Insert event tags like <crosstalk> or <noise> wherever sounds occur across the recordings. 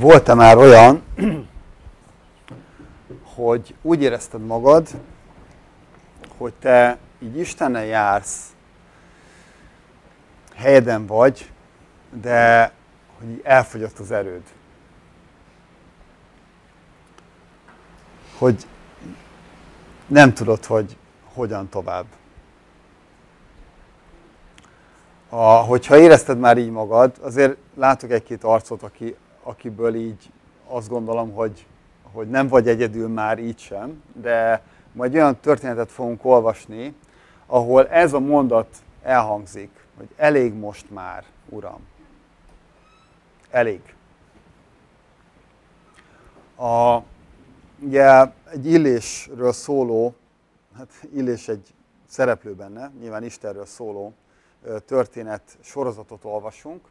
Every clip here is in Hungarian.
Volt-e már olyan, hogy úgy érezted magad, hogy te így Istennel jársz, helyeden vagy, de hogy elfogyott az erőd. Hogy nem tudod, hogy hogyan tovább. A, hogyha érezted már így magad, azért látok egy-két arcot, aki, akiből így azt gondolom, hogy, hogy nem vagy egyedül már így sem, de majd olyan történetet fogunk olvasni, ahol ez a mondat elhangzik, hogy elég most már, Uram. Elég. A, ugye egy illésről szóló, hát illés egy szereplő benne, nyilván Istenről szóló történet sorozatot olvasunk,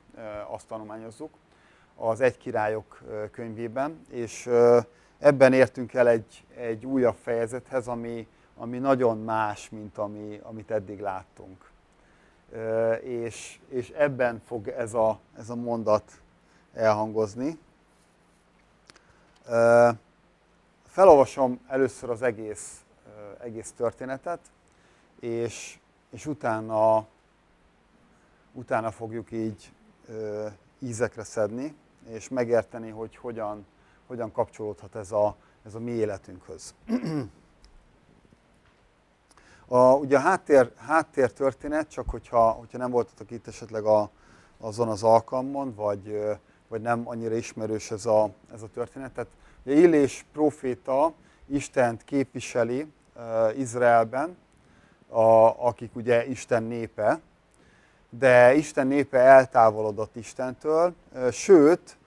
azt tanulmányozzuk az Egy Királyok könyvében, és ebben értünk el egy, egy újabb fejezethez, ami, ami nagyon más, mint ami, amit eddig láttunk. És, és ebben fog ez a, ez a mondat elhangozni. Felolvasom először az egész, egész történetet, és, és utána, utána fogjuk így ízekre szedni, és megérteni, hogy hogyan, hogyan kapcsolódhat ez a, ez a mi életünkhöz. <clears throat> A, ugye a háttér, háttér történet, csak hogyha, hogyha nem voltatok itt esetleg a, azon az alkalmon, vagy, vagy nem annyira ismerős ez a, ez a történet. Tehát ugye Illés proféta Istent képviseli uh, Izraelben, a, akik ugye Isten népe, de Isten népe eltávolodott Istentől, sőt,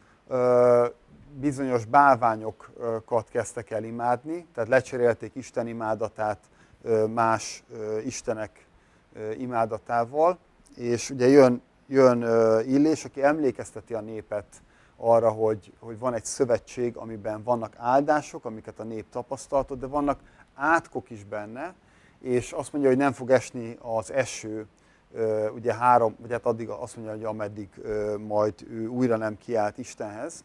bizonyos bálványokat kezdtek el imádni, tehát lecserélték Isten imádatát más istenek imádatával, és ugye jön, jön Illés, aki emlékezteti a népet arra, hogy, hogy van egy szövetség, amiben vannak áldások, amiket a nép tapasztaltott, de vannak átkok is benne, és azt mondja, hogy nem fog esni az eső, ugye három, vagy hát addig azt mondja, hogy ameddig majd ő újra nem kiállt Istenhez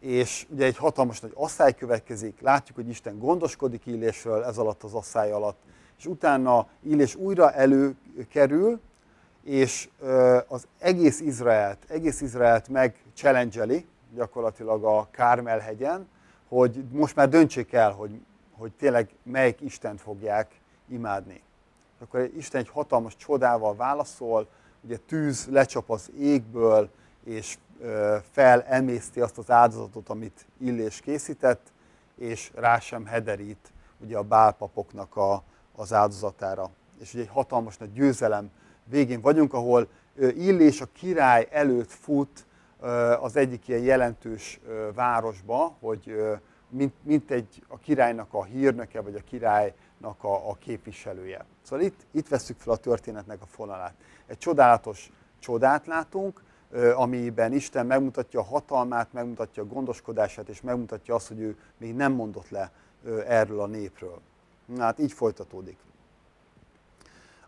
és ugye egy hatalmas nagy asszály következik, látjuk, hogy Isten gondoskodik Illésről ez alatt az asszály alatt, és utána Illés újra előkerül, és az egész Izraelt, egész Izraelt meg challenge gyakorlatilag a Kármel hegyen, hogy most már döntsék el, hogy, hogy tényleg melyik Istent fogják imádni. Akkor Isten egy hatalmas csodával válaszol, ugye tűz lecsap az égből, és felemészti azt az áldozatot, amit Illés készített, és rá sem hederít ugye a bálpapoknak a, az áldozatára. És ugye egy hatalmas nagy győzelem végén vagyunk, ahol Illés a király előtt fut az egyik ilyen jelentős városba, hogy mint, mint egy a királynak a hírnöke, vagy a királynak a, a képviselője. Szóval itt, itt veszük fel a történetnek a fonalát. Egy csodálatos csodát látunk, amiben Isten megmutatja a hatalmát, megmutatja a gondoskodását, és megmutatja azt, hogy ő még nem mondott le erről a népről. Hát így folytatódik.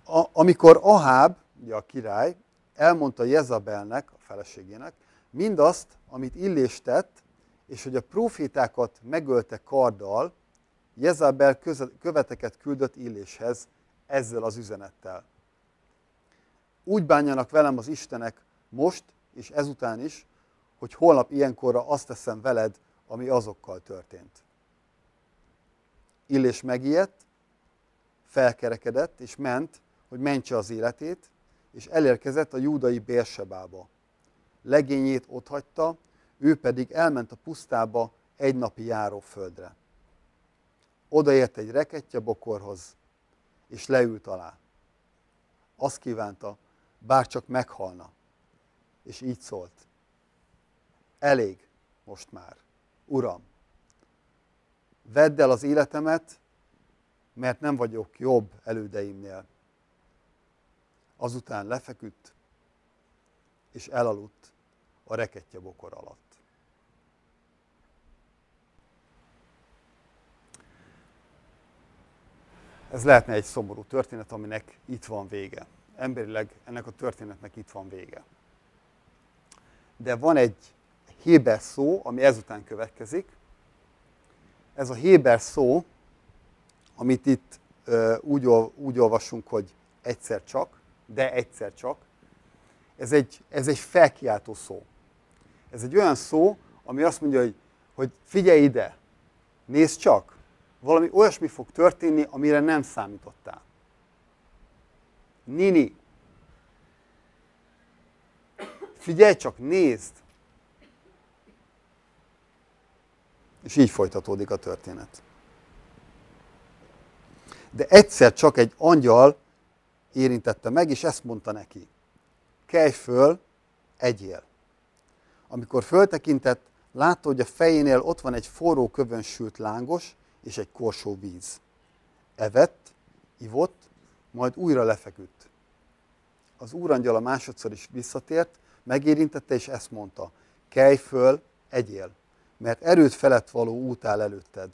A, amikor Aháb, ugye a király, elmondta Jezabelnek, a feleségének, mindazt, amit Illés tett, és hogy a profétákat megölte karddal, Jezabel követeket küldött Illéshez ezzel az üzenettel. Úgy bánjanak velem az Istenek, most és ezután is, hogy holnap ilyenkorra azt teszem veled, ami azokkal történt. Illés megijedt, felkerekedett, és ment, hogy mentse az életét, és elérkezett a júdai Bérsebába. Legényét otthagyta, ő pedig elment a pusztába egy napi járóföldre. Odaért egy rekettye bokorhoz, és leült alá. Azt kívánta, bár csak meghalna és így szólt. Elég most már, Uram, vedd el az életemet, mert nem vagyok jobb elődeimnél. Azután lefeküdt, és elaludt a rekettye bokor alatt. Ez lehetne egy szomorú történet, aminek itt van vége. Emberileg ennek a történetnek itt van vége de van egy Héber szó, ami ezután következik. Ez a Héber szó, amit itt úgy, úgy olvasunk, hogy egyszer csak, de egyszer csak, ez egy, ez egy felkiáltó szó. Ez egy olyan szó, ami azt mondja, hogy, hogy figyelj ide, nézd csak, valami olyasmi fog történni, amire nem számítottál. Nini, figyelj csak, nézd! És így folytatódik a történet. De egyszer csak egy angyal érintette meg, és ezt mondta neki. Kelj föl, egyél. Amikor föltekintett, látta, hogy a fejénél ott van egy forró kövön sült lángos és egy korsó víz. Evett, ivott, majd újra lefeküdt. Az úrangyala másodszor is visszatért, megérintette és ezt mondta, kelj föl, egyél, mert erőt felett való út áll előtted.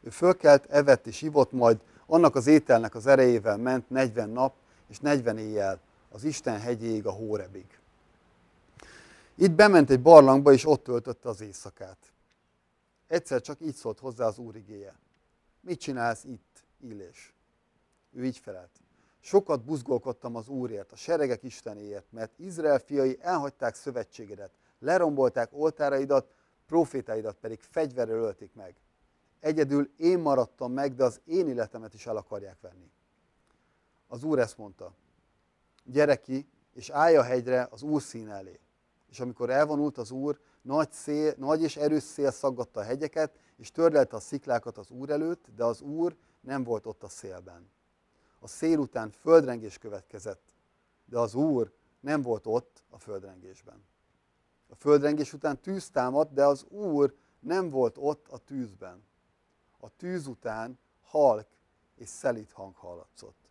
Ő fölkelt, evett és ivott, majd annak az ételnek az erejével ment 40 nap és 40 éjjel az Isten hegyéig a Hórebig. Itt bement egy barlangba, és ott töltötte az éjszakát. Egyszer csak így szólt hozzá az Úr igéje. Mit csinálsz itt, Illés? Ő így felelt. Sokat buzgolkodtam az Úrért, a seregek Istenéért, mert Izrael fiai elhagyták szövetségedet, lerombolták oltáraidat, profétáidat pedig fegyverrel ölték meg. Egyedül én maradtam meg, de az én életemet is el akarják venni. Az Úr ezt mondta, gyere ki, és állj a hegyre az Úr szín elé. És amikor elvonult az Úr, nagy, szél, nagy és erős szél szaggatta a hegyeket, és törlelte a sziklákat az Úr előtt, de az Úr nem volt ott a szélben. A szél után földrengés következett, de az Úr nem volt ott a földrengésben. A földrengés után tűz támadt, de az Úr nem volt ott a tűzben. A tűz után halk és szelít hang hallatszott.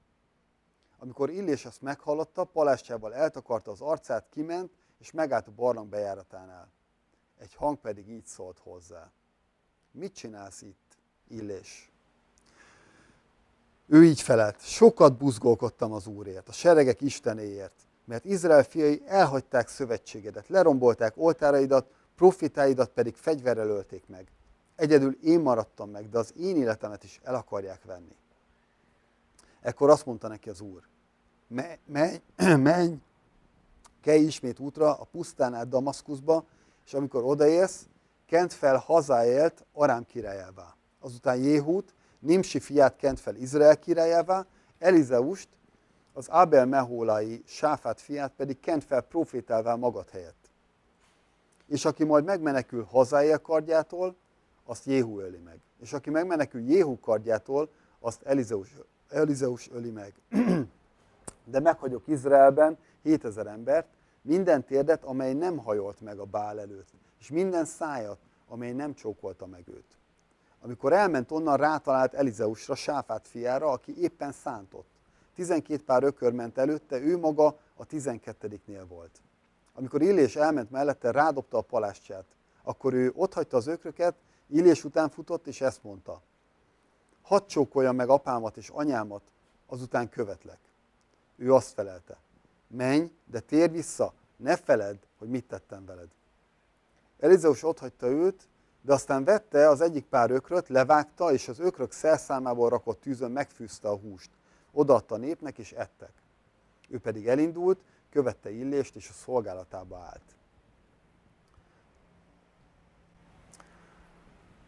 Amikor Illés ezt meghallotta, palástjával eltakarta az arcát, kiment, és megállt a barlang bejáratánál. Egy hang pedig így szólt hozzá. Mit csinálsz itt, Illés? Ő így felelt, sokat buzgolkodtam az Úrért, a seregek Istenéért, mert Izrael fiai elhagyták szövetségedet, lerombolták oltáraidat, profitáidat pedig fegyverrel ölték meg. Egyedül én maradtam meg, de az én életemet is el akarják venni. Ekkor azt mondta neki az Úr, menj, menj, <clears throat> menj kelj ismét útra a pusztán át Damaszkuszba, és amikor odaérsz, kent fel hazáért Arám királyává. Azután Jéhút, Nimsi fiát kent fel Izrael királyává, Elizeust, az Abel Mehólai Sáfát fiát pedig kent fel profétálvá magad helyett. És aki majd megmenekül hazája kardjától, azt Jéhu öli meg. És aki megmenekül Jéhu kardjától, azt Elizeus, Elizeus öli meg. <clears throat> De meghagyok Izraelben 7000 embert, minden térdet, amely nem hajolt meg a bál előtt, és minden szájat, amely nem csókolta meg őt. Amikor elment onnan, rátalált Elizeusra, Sáfát fiára, aki éppen szántott. Tizenkét pár ökör ment előtte, ő maga a tizenkettediknél volt. Amikor Illés elment mellette, rádobta a palástját. Akkor ő otthagyta az ökröket, Illés után futott, és ezt mondta. Hadd csókolja meg apámat és anyámat, azután követlek. Ő azt felelte menj, de térj vissza, ne feledd, hogy mit tettem veled. Elizeus hagyta őt, de aztán vette az egyik pár ökröt, levágta, és az ökrök szerszámából rakott tűzön megfűzte a húst. Odaadta a népnek, és ettek. Ő pedig elindult, követte Illést, és a szolgálatába állt.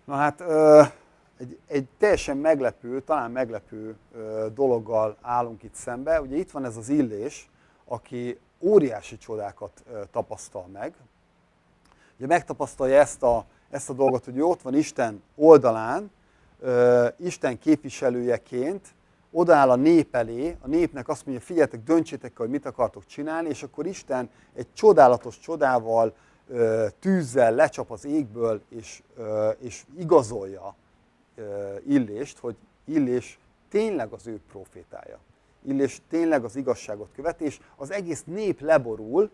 Na hát, egy, egy teljesen meglepő, talán meglepő dologgal állunk itt szembe. Ugye itt van ez az Illés, aki óriási csodákat tapasztal meg. Ugye megtapasztalja ezt a, ezt a dolgot, hogy ott van Isten oldalán, Isten képviselőjeként, odaáll a nép elé, a népnek azt mondja, figyeljetek, döntsétek hogy mit akartok csinálni, és akkor Isten egy csodálatos csodával, tűzzel lecsap az égből, és, és igazolja Illést, hogy Illés tényleg az ő profétája. Illés tényleg az igazságot követi, és az egész nép leborul,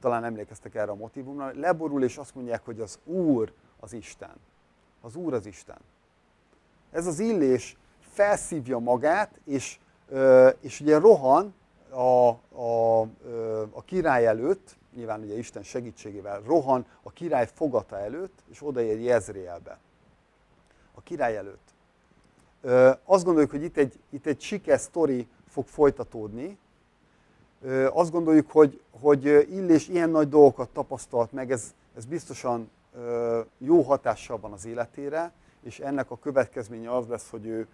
talán emlékeztek erre a motivumra, leborul, és azt mondják, hogy az Úr az Isten. Az Úr az Isten. Ez az illés felszívja magát, és, és ugye rohan a, a, a király előtt, nyilván ugye Isten segítségével rohan a király fogata előtt, és odaér Jezreelbe. A király előtt. Azt gondoljuk, hogy itt egy, itt egy siker sztori fog folytatódni. Azt gondoljuk, hogy, hogy Illés ilyen nagy dolgokat tapasztalt meg, ez, ez biztosan jó hatással van az életére, és ennek a következménye az lesz, hogy ő,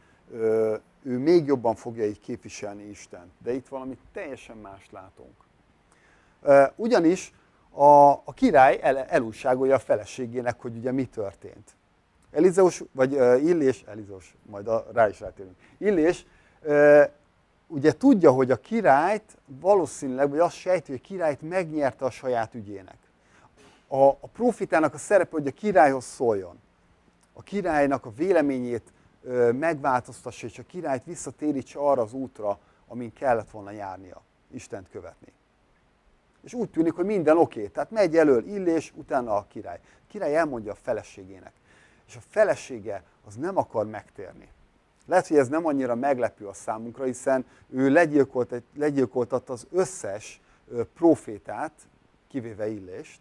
ő még jobban fogja így képviselni Isten. De itt valami teljesen mást látunk. Ugyanis a, a király el, elújságolja a feleségének, hogy ugye mi történt. Elizeus, vagy uh, Illés, Elizeus, majd a, rá is rátérünk. Illés ugye tudja, hogy a királyt valószínűleg, vagy azt sejti, hogy a királyt megnyerte a saját ügyének. A, a profitának a szerepe, hogy a királyhoz szóljon. A királynak a véleményét uh, megváltoztassa, és a királyt visszatérítse arra az útra, amin kellett volna járnia, Istent követni és úgy tűnik, hogy minden oké. Tehát megy elől Illés, utána a király. A király elmondja a feleségének. És a felesége az nem akar megtérni. Lehet, hogy ez nem annyira meglepő a számunkra, hiszen ő legyilkolt, legyilkoltatta az összes profétát, kivéve Illést,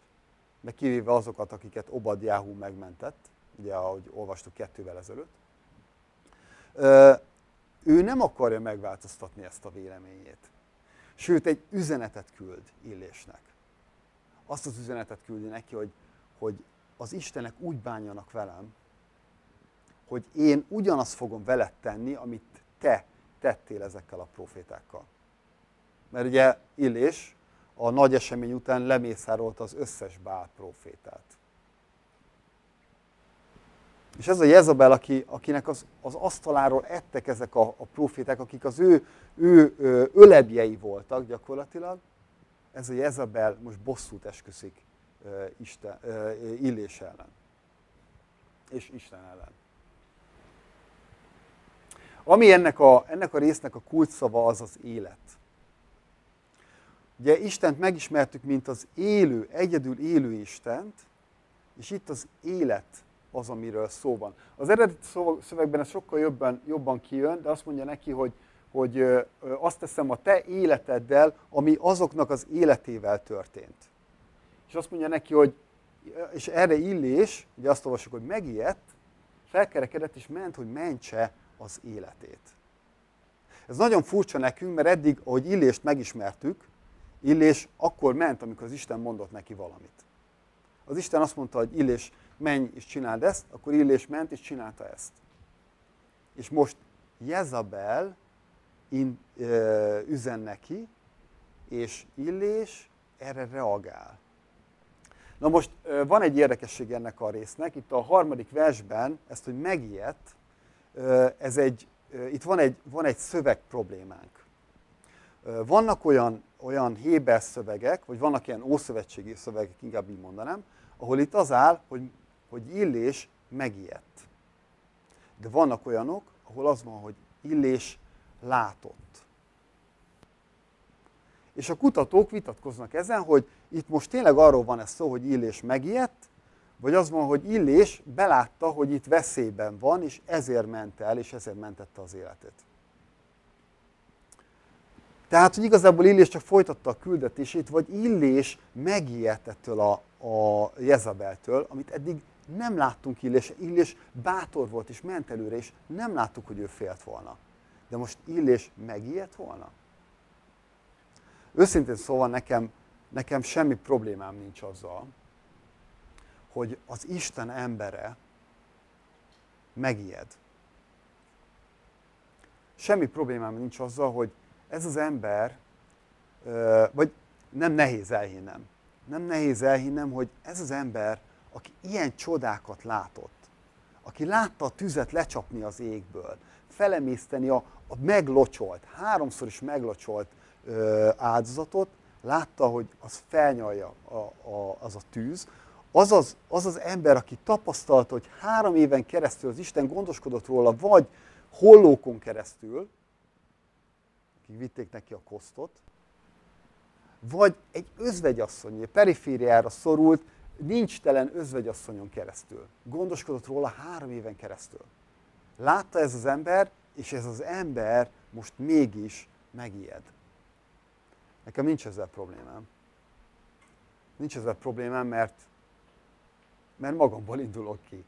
meg kivéve azokat, akiket Obadjáhú megmentett, ugye ahogy olvastuk kettővel ezelőtt. Ő nem akarja megváltoztatni ezt a véleményét. Sőt, egy üzenetet küld Illésnek. Azt az üzenetet küldi neki, hogy, hogy az Istenek úgy bánjanak velem, hogy én ugyanazt fogom veled tenni, amit te tettél ezekkel a profétákkal. Mert ugye Illés a nagy esemény után lemészárolta az összes Bál profétát. És ez a Jezabel, aki, akinek az, az asztaláról ettek ezek a, a proféták, akik az ő, ő, ő ölebjei voltak gyakorlatilag, ez a Jezabel most bosszút esküszik uh, Isten, uh, Illés ellen. És Isten ellen. Ami ennek a, ennek a résznek a kulcsszava az az élet. Ugye Istent megismertük, mint az élő, egyedül élő Istent, és itt az élet az, amiről szó van. Az eredeti szövegben ez sokkal jobban, jobban kijön, de azt mondja neki, hogy, hogy azt teszem a te életeddel, ami azoknak az életével történt. És azt mondja neki, hogy, és erre illés, ugye azt olvasjuk, hogy megijedt, felkerekedett és ment, hogy mentse az életét. Ez nagyon furcsa nekünk, mert eddig, ahogy Illést megismertük, Illés akkor ment, amikor az Isten mondott neki valamit. Az Isten azt mondta, hogy Illés, menj és csináld ezt, akkor Illés ment és csinálta ezt. És most Jezabel in, ö, üzen neki, és Illés erre reagál. Na most van egy érdekesség ennek a résznek, itt a harmadik versben, ezt, hogy megijedt, ez egy, itt van egy, van egy szöveg problémánk. Vannak olyan, olyan Héber szövegek, vagy vannak ilyen ószövetségi szövegek, inkább így mondanám, ahol itt az áll, hogy hogy Illés megijedt. De vannak olyanok, ahol az van, hogy Illés látott. És a kutatók vitatkoznak ezen, hogy itt most tényleg arról van ez szó, hogy Illés megijedt, vagy az van, hogy Illés belátta, hogy itt veszélyben van, és ezért ment el, és ezért mentette az életét. Tehát, hogy igazából Illés csak folytatta a küldetését, vagy Illés megijedt ettől a, a Jezabeltől, amit eddig nem láttunk Illés, Illés bátor volt és ment előre, és nem láttuk, hogy ő félt volna. De most Illés megijedt volna? Őszintén szóval nekem, nekem semmi problémám nincs azzal, hogy az Isten embere megijed. Semmi problémám nincs azzal, hogy ez az ember, vagy nem nehéz elhinnem, nem nehéz elhinnem, hogy ez az ember aki ilyen csodákat látott, aki látta a tüzet lecsapni az égből, felemészteni a, a meglocsolt, háromszor is meglocsolt ö, áldozatot, látta, hogy az felnyalja a, a, az a tűz, az az, az az ember, aki tapasztalta, hogy három éven keresztül az Isten gondoskodott róla, vagy hollókon keresztül, akik vitték neki a kosztot, vagy egy özvegyasszony, perifériára szorult, nincs telen özvegyasszonyon keresztül. Gondoskodott róla három éven keresztül. Látta ez az ember, és ez az ember most mégis megijed. Nekem nincs ezzel problémám. nincs ezzel problémám, mert, mert magamból indulok ki.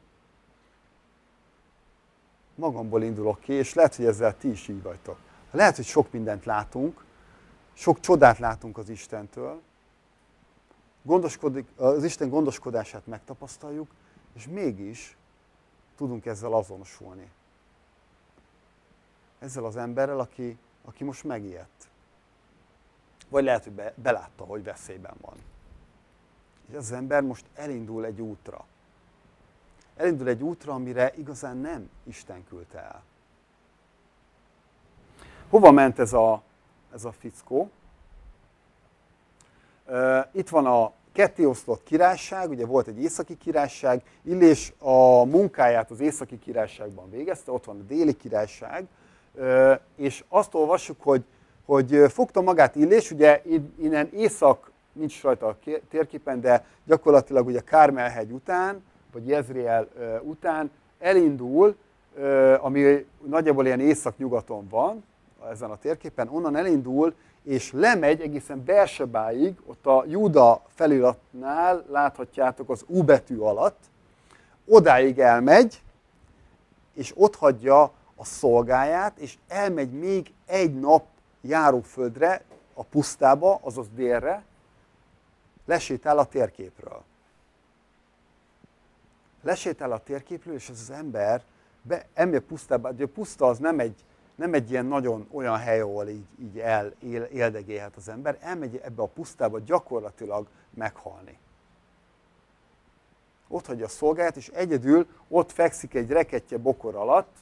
Magamból indulok ki, és lehet, hogy ezzel ti is így vagytok. Lehet, hogy sok mindent látunk, sok csodát látunk az Istentől, gondoskodik, az Isten gondoskodását megtapasztaljuk, és mégis tudunk ezzel azonosulni. Ezzel az emberrel, aki, aki most megijedt. Vagy lehet, hogy be, belátta, hogy veszélyben van. És az ember most elindul egy útra. Elindul egy útra, amire igazán nem Isten küldte el. Hova ment ez a, ez a fickó? Itt van a kettéosztott királyság, ugye volt egy északi királyság, Illés a munkáját az északi királyságban végezte, ott van a déli királyság, és azt olvassuk, hogy, hogy fogta magát Illés, ugye innen észak nincs rajta a térképen, de gyakorlatilag ugye Kármelhegy után, vagy Jezreel után elindul, ami nagyjából ilyen észak-nyugaton van, ezen a térképen, onnan elindul, és lemegy egészen Bersebáig, ott a Júda feliratnál láthatjátok az U betű alatt, odáig elmegy, és ott hagyja a szolgáját, és elmegy még egy nap járóföldre, a pusztába, azaz délre, lesétál a térképről. Lesétál a térképről, és ez az ember be, ember pusztába, de a puszta az nem egy, nem egy ilyen nagyon olyan hely, ahol így, így el, él, éldegélhet az ember, elmegy ebbe a pusztába gyakorlatilag meghalni. Ott hagyja a szolgáját, és egyedül ott fekszik egy reketje bokor alatt,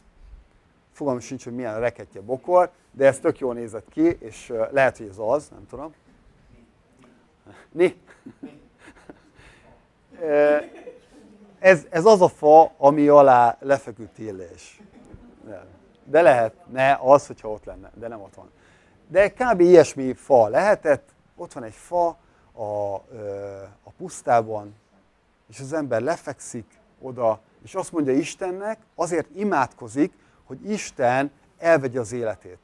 fogalmam sincs, hogy milyen a reketje bokor, de ez tök jól nézett ki, és lehet, hogy ez az, nem tudom. Ni? Ez, ez az a fa, ami alá lefeküdt illés. De lehet, ne az, hogyha ott lenne, de nem ott van. De kb. ilyesmi fa lehetett, ott van egy fa a, a pusztában, és az ember lefekszik oda, és azt mondja Istennek, azért imádkozik, hogy Isten elvegye az életét.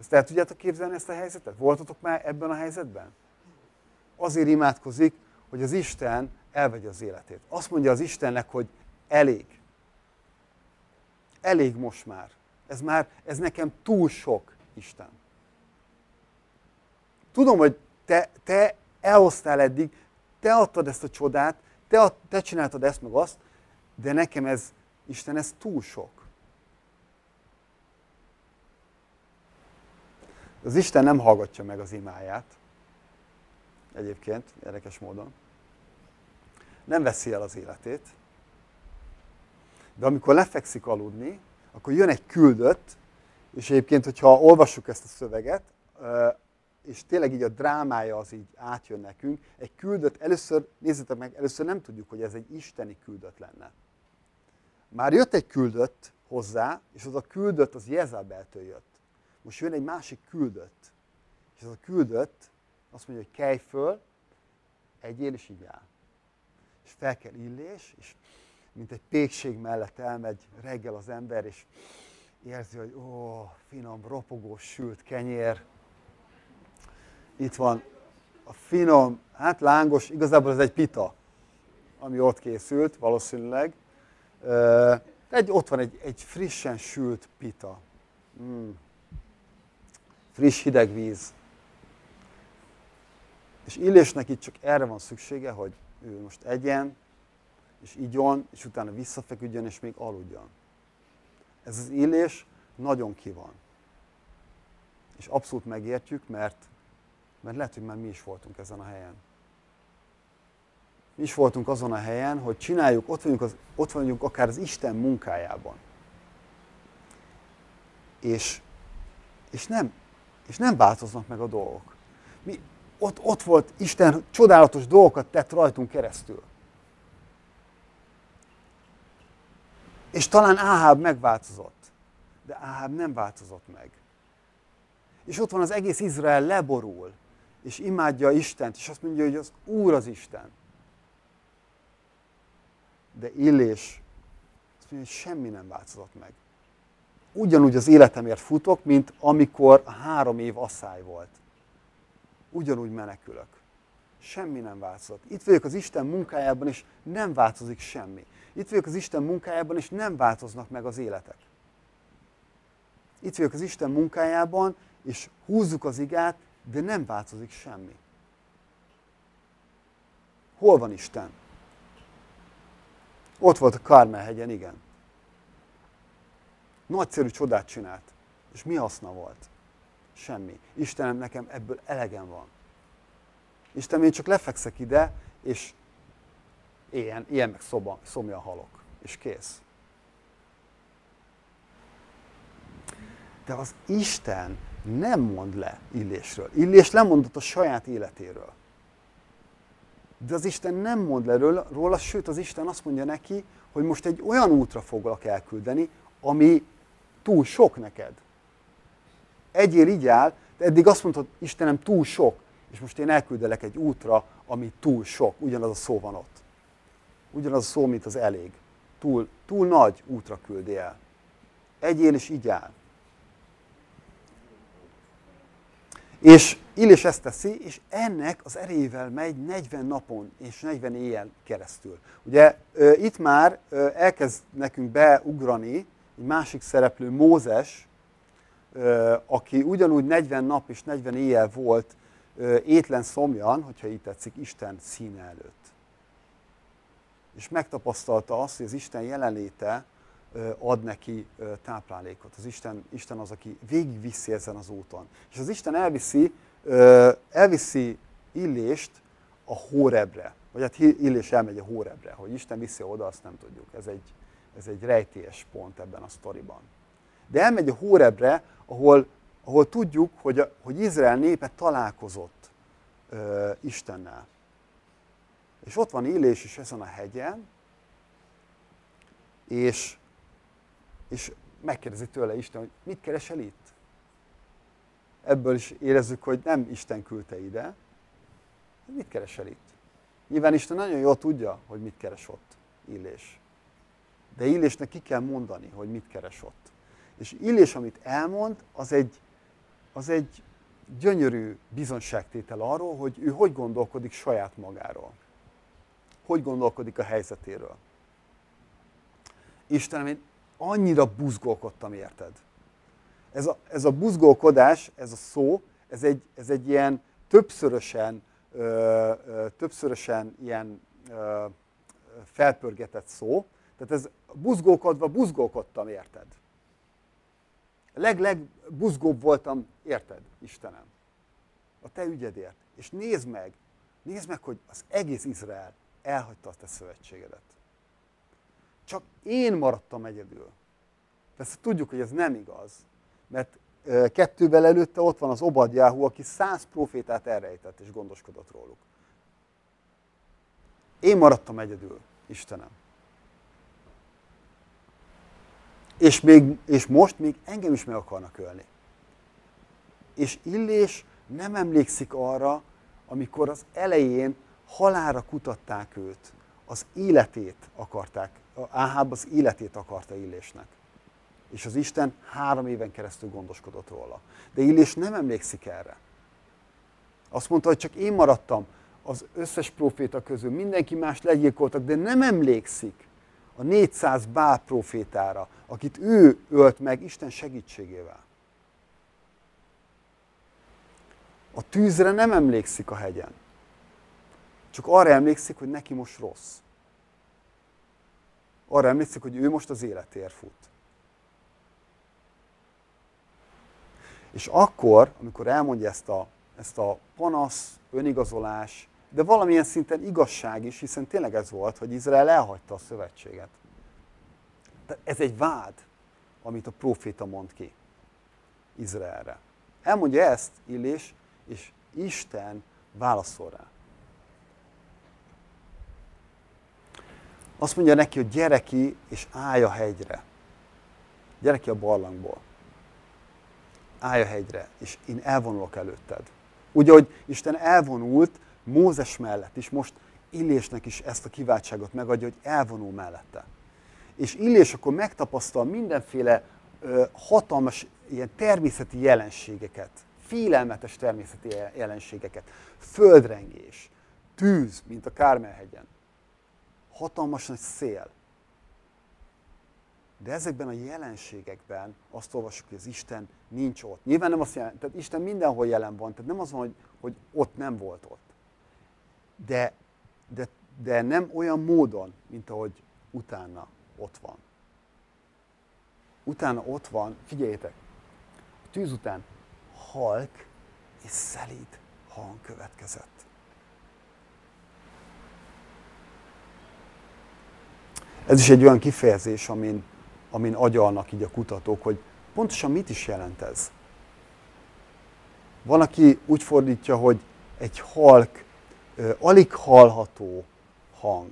Ezt el tudjátok képzelni ezt a helyzetet? Voltatok már ebben a helyzetben? Azért imádkozik, hogy az Isten elvegye az életét. Azt mondja az Istennek, hogy elég. Elég most már. Ez már, ez nekem túl sok, Isten. Tudom, hogy te, te elhoztál eddig, te adtad ezt a csodát, te, te csináltad ezt meg azt, de nekem ez, Isten, ez túl sok. Az Isten nem hallgatja meg az imáját, egyébként, érdekes módon. Nem veszi el az életét, de amikor lefekszik aludni, akkor jön egy küldött, és egyébként, hogyha olvassuk ezt a szöveget, és tényleg így a drámája az így átjön nekünk, egy küldött, először, nézzétek meg, először nem tudjuk, hogy ez egy isteni küldött lenne. Már jött egy küldött hozzá, és az a küldött az Jezabeltől jött. Most jön egy másik küldött, és az a küldött azt mondja, hogy kelj föl, egyél és így áll. És fel kell illés, és mint egy pékség mellett elmegy reggel az ember, és érzi, hogy ó, finom, ropogós, sült kenyér. Itt van a finom, hát lángos, igazából ez egy pita, ami ott készült, valószínűleg. Egy, ott van egy, egy frissen sült pita. Mm. Friss hideg víz. És Illésnek itt csak erre van szüksége, hogy ő most egyen, és igyon, és utána visszafeküdjön, és még aludjon. Ez az Illés nagyon ki van. És abszolút megértjük, mert, mert lehet, hogy már mi is voltunk ezen a helyen. Mi is voltunk azon a helyen, hogy csináljuk, ott vagyunk, az, ott vagyunk akár az Isten munkájában. És, és, nem, és nem változnak meg a dolgok. Mi, ott, ott volt Isten csodálatos dolgokat tett rajtunk keresztül. És talán Áháb megváltozott, de Áháb nem változott meg. És ott van az egész Izrael leborul, és imádja Istent, és azt mondja, hogy az Úr az Isten. De Illés azt mondja, hogy semmi nem változott meg. Ugyanúgy az életemért futok, mint amikor a három év asszály volt ugyanúgy menekülök. semmi nem változott. Itt vagyok az Isten munkájában, és nem változik semmi. Itt vagyok az Isten munkájában, és nem változnak meg az életek. Itt vagyok az Isten munkájában, és húzzuk az igát, de nem változik semmi. Hol van Isten? Ott volt a Kármelhegyen, igen. Nagyszerű csodát csinált. És mi haszna volt? Semmi. Istenem, nekem ebből elegem van. Istenem, én csak lefekszek ide, és ilyen, ilyen meg szoba, szomja halok. És kész. De az Isten nem mond le Illésről. Illés lemondott a saját életéről. De az Isten nem mond le róla, sőt az Isten azt mondja neki, hogy most egy olyan útra foglak elküldeni, ami túl sok neked. Egyél így áll, de eddig azt mondtad, Istenem, túl sok, és most én elküldelek egy útra, ami túl sok. Ugyanaz a szó van ott. Ugyanaz a szó, mint az elég. Túl, túl nagy útra küldi el. Egyél és így áll. És Illés ezt teszi, és ennek az erejével megy 40 napon és 40 éjjel keresztül. Ugye itt már elkezd nekünk beugrani egy másik szereplő, Mózes, aki ugyanúgy 40 nap és 40 éjjel volt étlen szomjan, hogyha így tetszik, Isten színe előtt. És megtapasztalta azt, hogy az Isten jelenléte ad neki táplálékot. Az Isten, Isten az, aki végigviszi ezen az úton. És az Isten elviszi, elviszi Illést a Hórebre. Vagy hát Illés elmegy a Hórebre. Hogy Isten viszi oda, azt nem tudjuk. Ez egy, ez egy rejtélyes pont ebben a sztoriban. De elmegy a Hórebre, ahol, ahol tudjuk, hogy, hogy Izrael népe találkozott ö, Istennel. És ott van Illés is ezen a hegyen, és és megkérdezi tőle Isten, hogy mit keresel itt? Ebből is érezzük, hogy nem Isten küldte ide. Mit keresel itt? Nyilván Isten nagyon jól tudja, hogy mit keres ott Illés. De Illésnek ki kell mondani, hogy mit keres ott. És Illés, amit elmond, az egy, az egy gyönyörű bizonságtétel arról, hogy ő hogy gondolkodik saját magáról. Hogy gondolkodik a helyzetéről. Istenem, én annyira buzgolkodtam, érted? Ez a, ez a buzgolkodás, ez a szó, ez egy, ez egy ilyen többszörösen, ö, ö, többszörösen ilyen ö, felpörgetett szó. Tehát ez buzgolkodva, buzgolkodtam, érted? Buzgóbb voltam, érted, Istenem? A te ügyedért. És nézd meg, nézd meg, hogy az egész Izrael elhagyta a te szövetségedet. Csak én maradtam egyedül. Persze tudjuk, hogy ez nem igaz, mert kettővel előtte ott van az Obadjáhu, aki száz profétát elrejtett és gondoskodott róluk. Én maradtam egyedül, Istenem. És, még, és most még engem is meg akarnak ölni. És Illés nem emlékszik arra, amikor az elején halára kutatták őt, az életét akarták, Áháb az életét akarta Illésnek. És az Isten három éven keresztül gondoskodott róla. De Illés nem emlékszik erre. Azt mondta, hogy csak én maradtam az összes proféta közül, mindenki más legyilkoltak, de nem emlékszik a 400 bál profétára, akit ő ölt meg Isten segítségével. A tűzre nem emlékszik a hegyen. Csak arra emlékszik, hogy neki most rossz arra emlékszik, hogy ő most az életér fut. És akkor, amikor elmondja ezt a, ezt a panasz, önigazolás, de valamilyen szinten igazság is, hiszen tényleg ez volt, hogy Izrael elhagyta a szövetséget. De ez egy vád, amit a proféta mond ki Izraelre. Elmondja ezt Illés, és Isten válaszol rá. Azt mondja neki, hogy gyere ki és állj a hegyre. Gyere ki a barlangból. Állj a hegyre, és én elvonulok előtted. Ugye, hogy Isten elvonult Mózes mellett, és most Illésnek is ezt a kiváltságot megadja, hogy elvonul mellette. És Illés akkor megtapasztal mindenféle ö, hatalmas ilyen természeti jelenségeket, félelmetes természeti jelenségeket, földrengés, tűz, mint a Kármelhegyen. Hatalmas nagy szél. De ezekben a jelenségekben azt olvasjuk, hogy az Isten nincs ott. Nyilván nem azt jelenti, tehát Isten mindenhol jelen van, tehát nem az van, hogy, hogy ott nem volt ott. De, de, de nem olyan módon, mint ahogy utána ott van. Utána ott van, figyeljétek, a tűz után halk és szelíd hang következett. Ez is egy olyan kifejezés, amin, amin agyalnak így a kutatók, hogy pontosan mit is jelent ez. Van, aki úgy fordítja, hogy egy halk, alig hallható hang.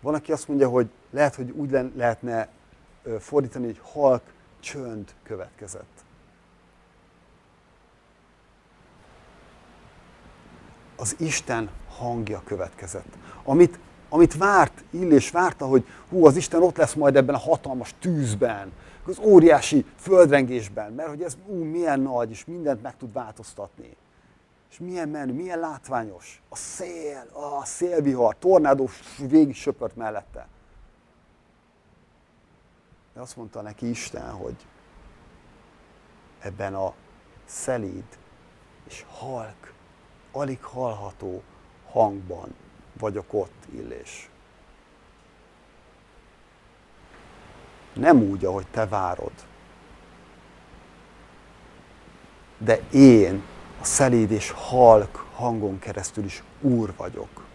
Van, aki azt mondja, hogy lehet, hogy úgy lehetne fordítani, hogy halk csönd következett. Az Isten hangja következett. Amit, amit várt, Illés várta, hogy hú, az Isten ott lesz majd ebben a hatalmas tűzben, az óriási földrengésben, mert hogy ez ú, milyen nagy, és mindent meg tud változtatni. És milyen menő, milyen látványos. A szél, a szélvihar, tornádó végig söpört mellette. De azt mondta neki Isten, hogy ebben a szelíd és halk, alig hallható hangban vagyok ott, Illés. Nem úgy, ahogy te várod. De én a szelíd és halk hangon keresztül is Úr vagyok.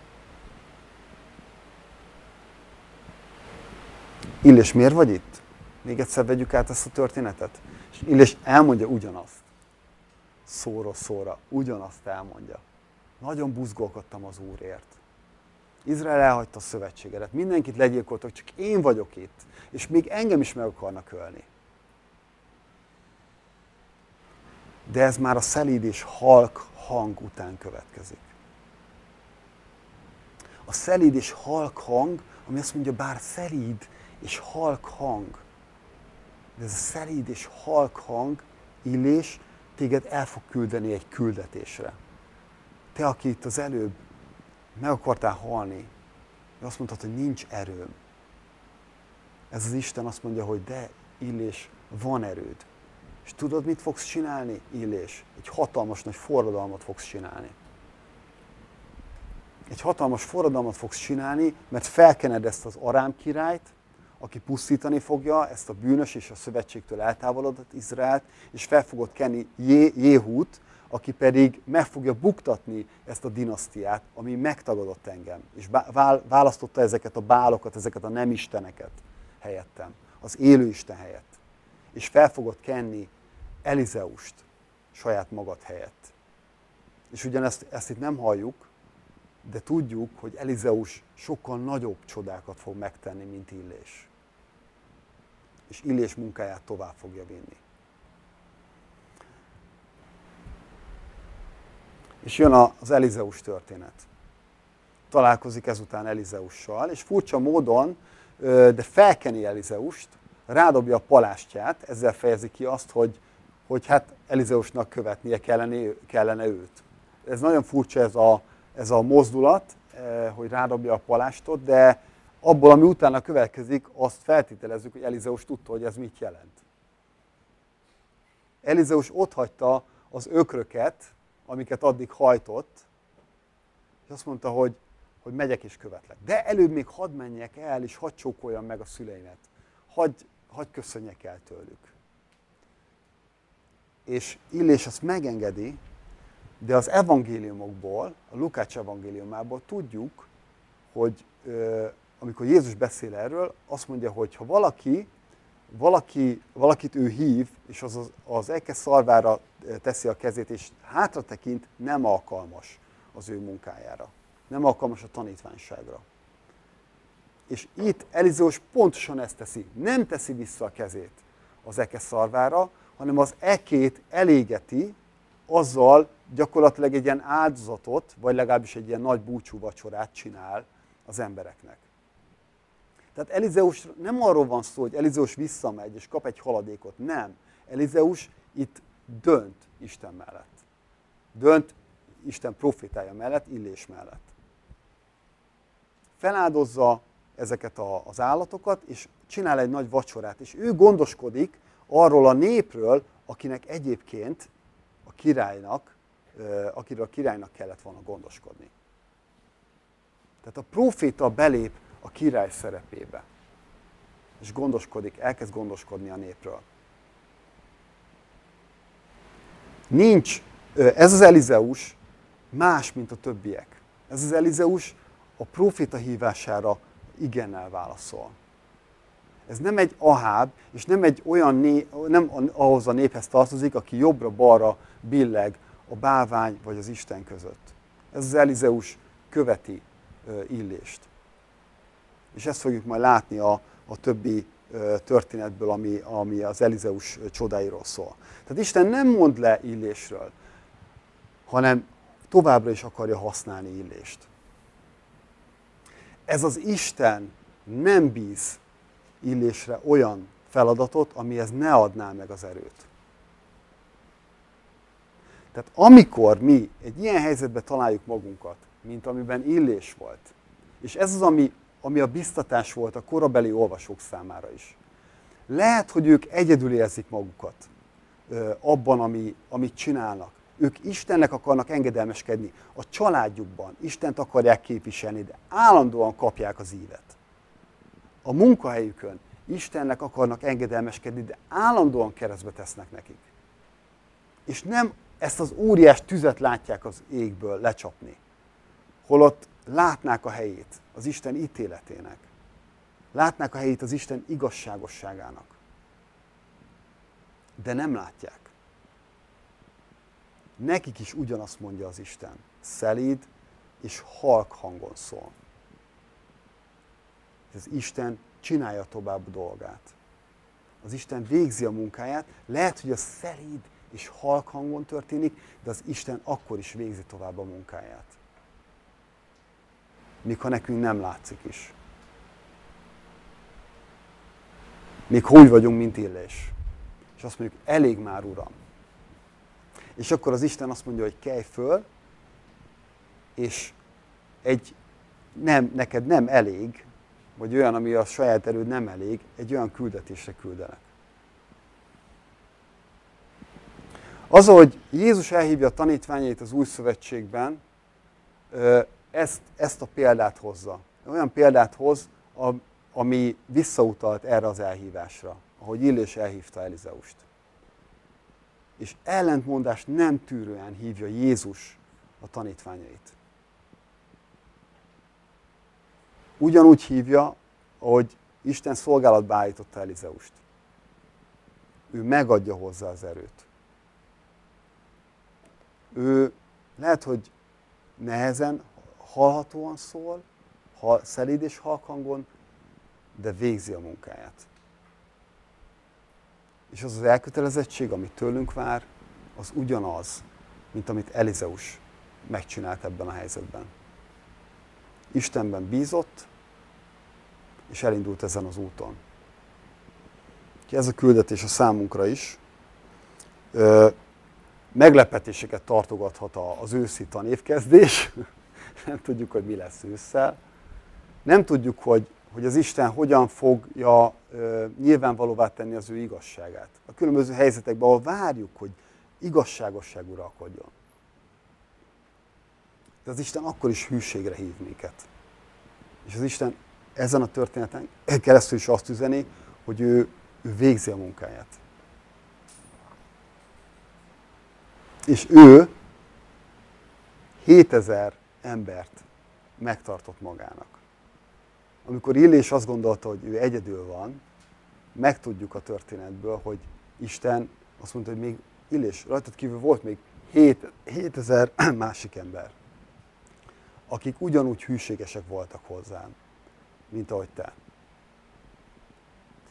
Illés, miért vagy itt? Még egyszer vegyük át ezt a történetet. És Illés elmondja ugyanazt. Szóra szóra, ugyanazt elmondja. Nagyon buzgolkodtam az Úrért. Izrael elhagyta a szövetségedet, mindenkit legyilkoltak, csak én vagyok itt, és még engem is meg akarnak ölni. De ez már a szelíd és halk hang után következik. A szelíd és halk hang, ami azt mondja, bár szelíd és halk hang, de ez a szelíd és halk hang, illés, téged el fog küldeni egy küldetésre. Te, aki itt az előbb meg akartál halni, azt mondtad, hogy nincs erőm. Ez az Isten azt mondja, hogy de, Illés, van erőd. És tudod, mit fogsz csinálni, Illés? Egy hatalmas nagy forradalmat fogsz csinálni. Egy hatalmas forradalmat fogsz csinálni, mert felkened ezt az arám királyt, aki pusztítani fogja ezt a bűnös és a szövetségtől eltávolodott Izraelt, és fel fogod kenni Jé- Jéhút, aki pedig meg fogja buktatni ezt a dinasztiát, ami megtagadott engem, és választotta ezeket a bálokat, ezeket a nem isteneket helyettem, az élő Isten helyett. És fel fogod kenni Elizeust saját magad helyett. És ugyanezt ezt itt nem halljuk, de tudjuk, hogy Elizeus sokkal nagyobb csodákat fog megtenni, mint Illés. És Illés munkáját tovább fogja vinni. És jön az Elizeus történet. Találkozik ezután Elizeussal, és furcsa módon, de felkeni Elizeust, rádobja a palástját, ezzel fejezi ki azt, hogy, hogy hát Elizeusnak követnie kellene, kellene őt. Ez nagyon furcsa ez a, ez a mozdulat, hogy rádobja a palástot, de abból, ami utána következik, azt feltételezzük, hogy Elizeus tudta, hogy ez mit jelent. Elizeus ott hagyta az ökröket, amiket addig hajtott, és azt mondta, hogy, hogy megyek és követlek. De előbb még hadd menjek el, és hadd csókoljam meg a szüleimet. Hadd, hadd köszönjek el tőlük. És Illés azt megengedi, de az evangéliumokból, a Lukács evangéliumából tudjuk, hogy ö, amikor Jézus beszél erről, azt mondja, hogy ha valaki, valaki valakit ő hív, és az az, az eke szarvára teszi a kezét, és hátra tekint, nem alkalmas az ő munkájára. Nem alkalmas a tanítványságra. És itt Elizeus pontosan ezt teszi. Nem teszi vissza a kezét az eke szarvára, hanem az ekét elégeti, azzal gyakorlatilag egy ilyen áldozatot, vagy legalábbis egy ilyen nagy búcsú vacsorát csinál az embereknek. Tehát Elizeus nem arról van szó, hogy Elizeus visszamegy és kap egy haladékot. Nem. Elizeus itt dönt Isten mellett. Dönt Isten profitája mellett, Illés mellett. Feláldozza ezeket a, az állatokat, és csinál egy nagy vacsorát, és ő gondoskodik arról a népről, akinek egyébként a királynak, akiről a királynak kellett volna gondoskodni. Tehát a proféta belép a király szerepébe, és gondoskodik, elkezd gondoskodni a népről. Nincs, ez az Elizeus más, mint a többiek. Ez az Elizeus a proféta hívására igennel válaszol. Ez nem egy aháb, és nem egy olyan né, nem ahhoz a néphez tartozik, aki jobbra-balra billeg a bávány vagy az Isten között. Ez az Elizeus követi illést. És ezt fogjuk majd látni a, a többi történetből, ami, ami az Elizeus csodáiról szól. Tehát Isten nem mond le illésről, hanem továbbra is akarja használni illést. Ez az Isten nem bíz illésre olyan feladatot, amihez ne adná meg az erőt. Tehát amikor mi egy ilyen helyzetbe találjuk magunkat, mint amiben illés volt, és ez az, ami, ami a biztatás volt a korabeli olvasók számára is. Lehet, hogy ők egyedül érzik magukat abban, ami, amit csinálnak. Ők Istennek akarnak engedelmeskedni a családjukban, Istent akarják képviselni, de állandóan kapják az ívet. A munkahelyükön Istennek akarnak engedelmeskedni, de állandóan keresztbe tesznek nekik. És nem ezt az óriás tüzet látják az égből lecsapni, holott látnák a helyét az Isten ítéletének. Látnák a helyét az Isten igazságosságának. De nem látják. Nekik is ugyanazt mondja az Isten. Szelíd és halk hangon szól. Az Isten csinálja tovább a dolgát. Az Isten végzi a munkáját, lehet, hogy a szelíd és halk hangon történik, de az Isten akkor is végzi tovább a munkáját. Míg ha nekünk nem látszik is. Még hogy vagyunk, mint illés. És azt mondjuk, elég már, Uram. És akkor az Isten azt mondja, hogy kelj föl, és egy nem, neked nem elég, vagy olyan, ami a saját erőd nem elég, egy olyan küldetésre küldenek. Az, hogy Jézus elhívja a tanítványait az új szövetségben, ezt, ezt a példát hozza. Olyan példát hoz, ami visszautalt erre az elhívásra, ahogy Illés elhívta Elizeust. És ellentmondást nem tűrően hívja Jézus a tanítványait. Ugyanúgy hívja, ahogy Isten szolgálatba állította Elizeust. Ő megadja hozzá az erőt. Ő lehet, hogy nehezen, hallhatóan szól, szelíd és halkhangon, de végzi a munkáját. És az az elkötelezettség, amit tőlünk vár, az ugyanaz, mint amit Elizeus megcsinált ebben a helyzetben. Istenben bízott, és elindult ezen az úton. Ez a küldetés a számunkra is. Meglepetéseket tartogathat az őszi tanévkezdés. <laughs> Nem tudjuk, hogy mi lesz ősszel. Nem tudjuk, hogy, hogy az Isten hogyan fogja nyilvánvalóvá tenni az ő igazságát. A különböző helyzetekben, ahol várjuk, hogy igazságosság uralkodjon. De az Isten akkor is hűségre hív minket. És az Isten ezen a történeten keresztül is azt üzeni, hogy ő, ő végzi a munkáját. És ő 7000 embert megtartott magának. Amikor Illés azt gondolta, hogy ő egyedül van, megtudjuk a történetből, hogy Isten azt mondta, hogy még Illés, rajtad kívül volt még 7000 <clears throat> másik ember akik ugyanúgy hűségesek voltak hozzám, mint ahogy te.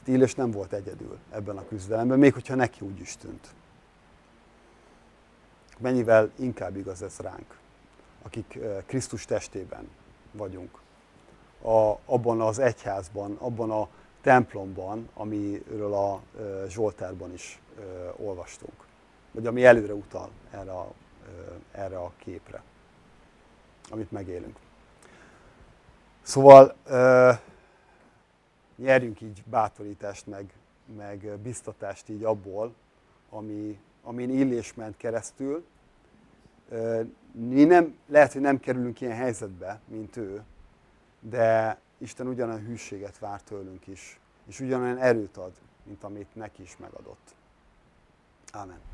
Tíles nem volt egyedül ebben a küzdelemben, még hogyha neki úgy is tűnt. Mennyivel inkább igaz ez ránk, akik Krisztus testében vagyunk. A, abban az egyházban, abban a templomban, amiről a Zsoltárban is olvastunk. Vagy ami előre utal erre a erre a képre, amit megélünk. Szóval nyerjünk így bátorítást, meg, meg biztatást így abból, ami, amin Illés ment keresztül. Mi nem, lehet, hogy nem kerülünk ilyen helyzetbe, mint ő, de Isten ugyanolyan hűséget vár tőlünk is, és ugyanolyan erőt ad, mint amit neki is megadott. Amen.